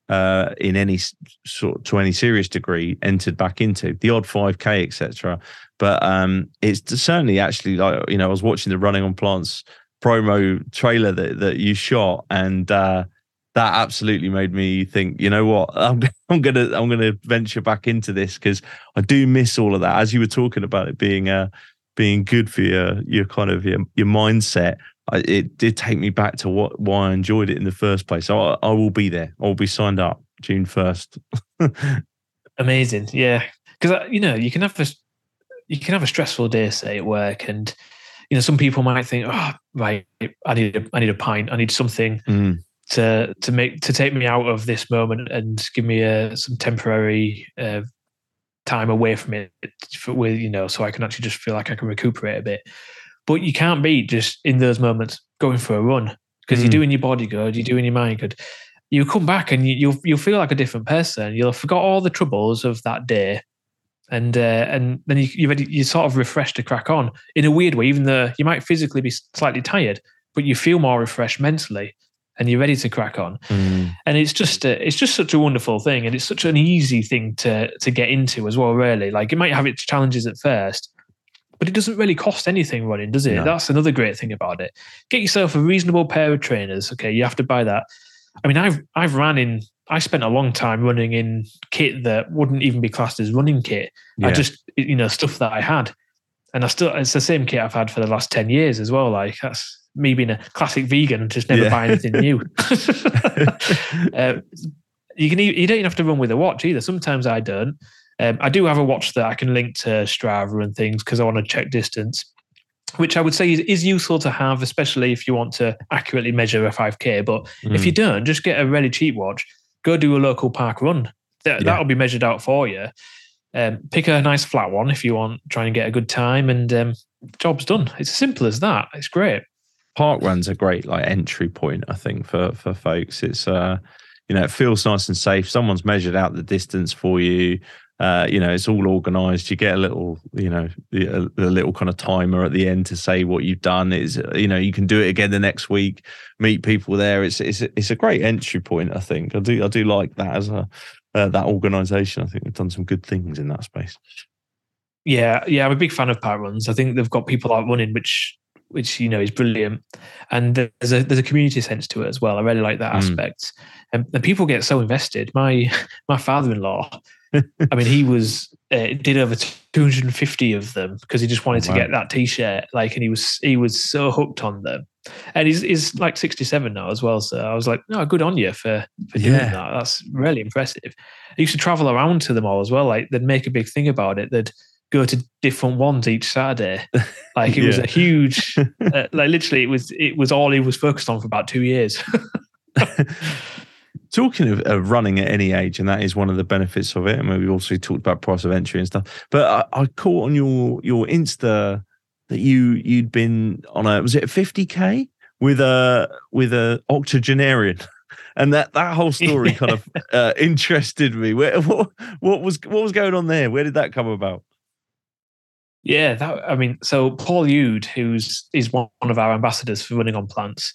uh, in any sort to any serious degree entered back into the odd 5k etc but um, it's certainly actually like you know I was watching the Running on Plants promo trailer that that you shot, and uh, that absolutely made me think. You know what? I'm, I'm gonna I'm gonna venture back into this because I do miss all of that. As you were talking about it being uh, being good for your your kind of your, your mindset. I, it did take me back to what why I enjoyed it in the first place. So I, I will be there. I'll be signed up June first. Amazing, yeah. Because uh, you know you can have this you can have a stressful day, say at work, and you know some people might think, oh, right, I need a, I need a pint, I need something mm. to to make to take me out of this moment and give me a some temporary uh, time away from it, for, with you know, so I can actually just feel like I can recuperate a bit. But you can't be just in those moments going for a run because mm. you're doing your body good, you're doing your mind good. You come back and you, you'll you'll feel like a different person. You'll have forgot all the troubles of that day and uh, and then you you you sort of refreshed to crack on in a weird way. Even though you might physically be slightly tired, but you feel more refreshed mentally, and you're ready to crack on. Mm. And it's just a, it's just such a wonderful thing, and it's such an easy thing to to get into as well. Really, like it might have its challenges at first, but it doesn't really cost anything running, does it? No. That's another great thing about it. Get yourself a reasonable pair of trainers. Okay, you have to buy that. I mean, I've I've ran in I spent a long time running in kit that wouldn't even be classed as running kit. Yeah. I just, you know, stuff that I had. And I still, it's the same kit I've had for the last 10 years as well. Like that's me being a classic vegan, and just never yeah. buy anything new. uh, you can, you don't even have to run with a watch either. Sometimes I don't. Um, I do have a watch that I can link to Strava and things because I want to check distance, which I would say is, is, useful to have, especially if you want to accurately measure a 5K. But mm. if you don't, just get a really cheap watch go do a local park run. That, yeah. That'll be measured out for you. Um, pick a nice flat one if you want, try and get a good time, and um, job's done. It's as simple as that. It's great. Park runs a great like entry point, I think, for for folks. It's uh, you know, it feels nice and safe. Someone's measured out the distance for you uh, you know, it's all organized. You get a little, you know, a, a, little kind of timer at the end to say what you've done. Is you know, you can do it again the next week. Meet people there. It's it's it's a great entry point. I think I do I do like that as a uh, that organization. I think we've done some good things in that space. Yeah, yeah, I'm a big fan of park runs. I think they've got people out running, which which you know is brilliant, and there's a there's a community sense to it as well. I really like that mm. aspect, and, and people get so invested. My my father-in-law I mean, he was uh, did over 250 of them because he just wanted Oh, to wow. get that T-shirt. Like, and he was he was so hooked on them. And he's he's like 67 now as well. So I was like, no, good on you for for doing Yeah. that. That's really impressive. He used to travel around to them all as well. Like they'd make a big thing about it. They'd go to different ones each Saturday. Like it was a huge, uh, like literally, it was it was all he was focused on for about two years. Talking of, of running at any age, and that is one of the benefits of it. And we also talked about price of entry and stuff. But I, I caught on your your Insta that you you'd been on a was it a fifty k with a with a octogenarian, and that that whole story kind of uh, interested me. Where what, what was what was going on there? Where did that come about? Yeah, that I mean, so Paul Youd, who's is one of our ambassadors for running on plants,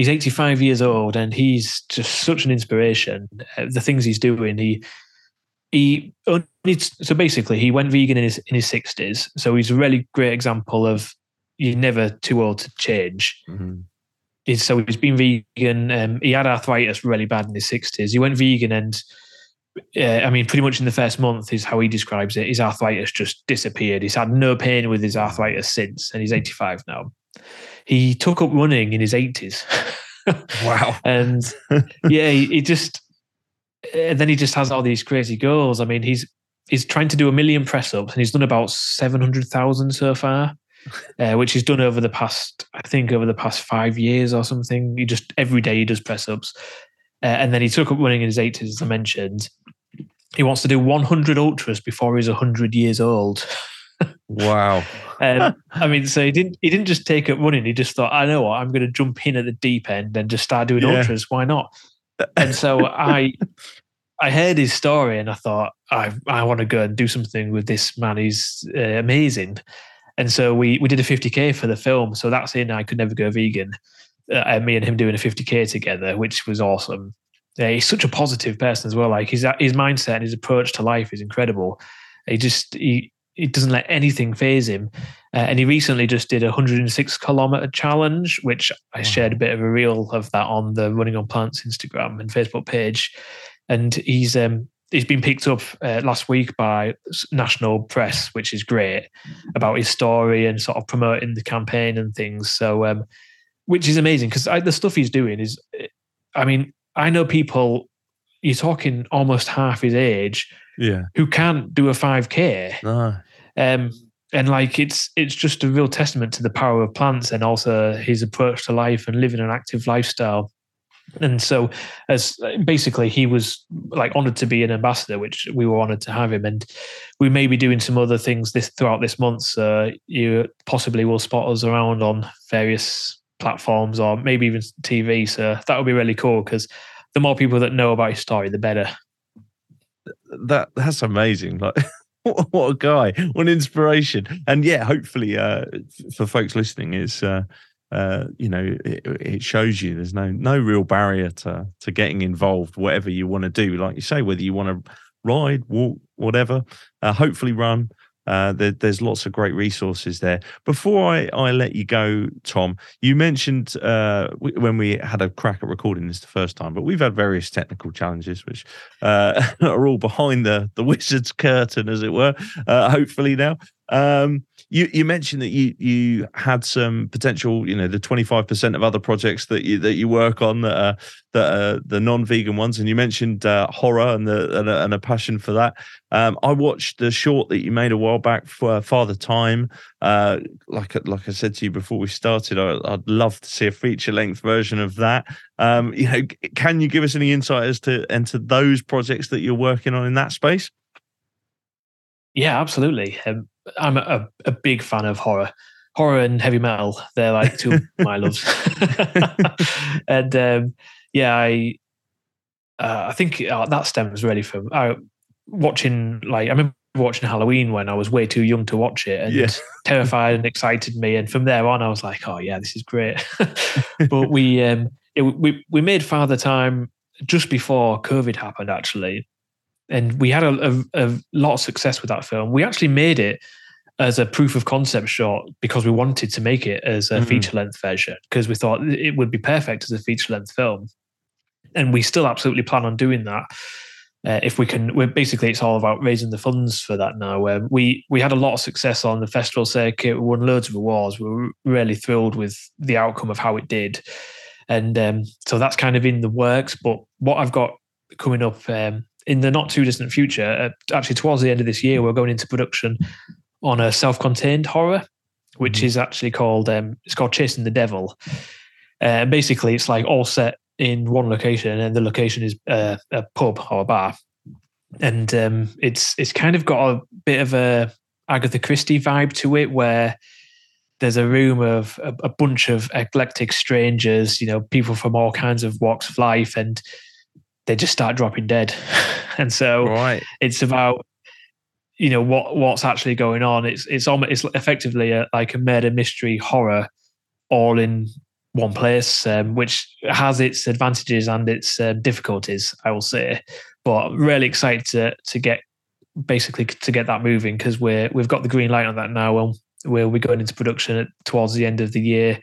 he's 85 years old and he's just such an inspiration. Uh, the things he's doing, he he so basically he went vegan in his in his 60s. So he's a really great example of you're never too old to change. He's, so he's been vegan. Um, he had arthritis really bad in his 60s. He went vegan and uh, I mean, pretty much in the first month is how he describes it. His arthritis just disappeared. He's had no pain with his arthritis since, and he's 85 now. He took up running in his 80s. Wow. and yeah, he, he just, and then he just has all these crazy goals. I mean, he's he's trying to do a million press ups, and he's done about 700,000 so far. Uh, which he's done over the past, I think, over the past five years or something. He just every day he does press ups, uh, and then he took up running in his 80s, as I mentioned. He wants to do 100 ultras before he's 100 years old. Wow. Um, I mean, so he didn't he didn't just take up running. He just thought, I know what, I'm going to jump in at the deep end and just start doing Yeah. ultras. Why not? And so I I heard his story and I thought, I I want to go and do something with this man. He's uh, amazing. And so we we did a 50k for the film. So that's in I could never go vegan. Uh, and me and him doing a 50k together, which was awesome. Uh, he's such a positive person as well. Like his his mindset and his approach to life is incredible. He just he he doesn't let anything phase him. Uh, and he recently just did a 106 kilometer challenge, which I shared a bit of a reel of that on the Running on Plants Instagram and Facebook page. And he's um, he's been picked up uh, last week by national press, which is great about his story and sort of promoting the campaign and things. So, um, which is amazing because the stuff he's doing is, I mean, I know people. You're talking almost half his age Yeah. who can't do a 5k No. Um, and like it's it's just a real testament to the power of plants and also his approach to life and living an active lifestyle. And so as basically he was like honored to be an ambassador which we were honored to have him. And we may be doing some other things this throughout this month so you possibly will spot us around on various platforms or maybe even tv so that would be really cool because the more people that know about his story the better. That that's amazing. Like what, a guy, what an inspiration. And yeah, hopefully uh for folks listening is uh uh you know it, it shows you there's no no real barrier to to getting involved whatever you want to do like you say whether you want to ride walk whatever uh, hopefully run uh, there, there's lots of great resources there. Before I, I let you go, Tom, you mentioned uh, when we had a crack at recording this the first time, but we've had various technical challenges, which uh, are all behind the the wizard's curtain, as it were. Uh, hopefully now. Um, you you mentioned that you you had some potential, you know, the twenty five percent of other projects that you that you work on that are that are the non vegan ones, and you mentioned uh, horror and the and a, and a passion for that. Um, I watched the short that you made a while back for Father Time. Uh, like like I said to you before we started, I, I'd love to see a feature length version of that. Um, you know, can you give us any insight as to into those projects that you're working on in that space? Yeah, absolutely. Um, I'm a, a, big fan of horror. Horror and heavy metal, they're like two of my loves. and um, yeah, I uh, I think uh, that stems really from uh, watching, like, I remember watching Halloween when I was way too young to watch it and Yeah. terrified and excited me. And from there on, I was like, oh, yeah, this is great. but we, um, it, we, we made Father Time just before COVID happened, actually and we had a, a, a lot of success with that film. We actually made it as a proof of concept short because we wanted to make it as a Mhm. feature length version because we thought it would be perfect as a feature length film. And we still absolutely plan on doing that. uh, if we can, we're basically it's all about raising the funds for that now. Um, we we had a lot of success on the festival circuit. We won loads of awards. We were really thrilled with the outcome of how it did, and um, so that's kind of in the works. But what I've got coming up um, in the not too distant future, uh, actually towards the end of this year, we're going into production on a self-contained horror, which mm-hmm. is actually called um, it's called Chasing the Devil. Uh, basically, it's like all set in one location, and the location is uh, a pub or a bar, and um, it's it's kind of got a bit of a Agatha Christie vibe to it, where there's a room of a, a bunch of eclectic strangers, you know, people from all kinds of walks of life, and they just start dropping dead, and so right. it's about you know what what's actually going on. It's it's almost it's effectively a, like a murder mystery horror all in one place, um, which has its advantages and its uh, difficulties, I will say. But really excited to to get basically to get that moving because we're we've got the green light on that now, and we'll be going into production at, towards the end of the year,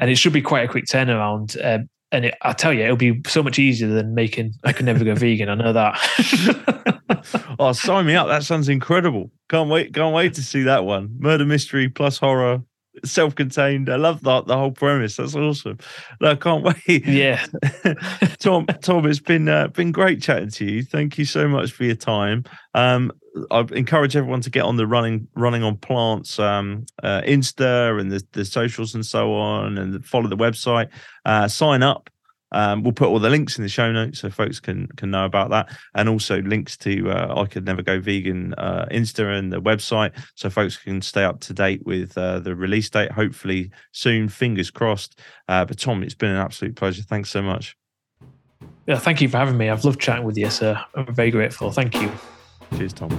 and it should be quite a quick turnaround. Uh, and it, I tell you, it'll be so much easier than making. I can never go vegan. I know that. oh, sign me up! That sounds incredible. Can't wait! Can't wait to see that one. Murder mystery plus horror self-contained. I love that the whole premise. That's awesome. No, I can't wait. Yeah, Tom. Tom, it's been uh, been great chatting to you. Thank you so much for your time. Um, I encourage everyone to get on the running running on plants um, uh, Insta and the, the socials and so on, and follow the website. Uh, sign up um, we'll put all the links in the show notes so folks can can know about that, and also links to uh, I could never go vegan uh, Insta and the website, so folks can stay up to date with uh, the release date. Hopefully soon, fingers crossed. Uh, but Tom, it's been an absolute pleasure. Thanks so much. Yeah, thank you for having me. I've loved chatting with you, sir. I'm very grateful. Thank you. Cheers, Tom.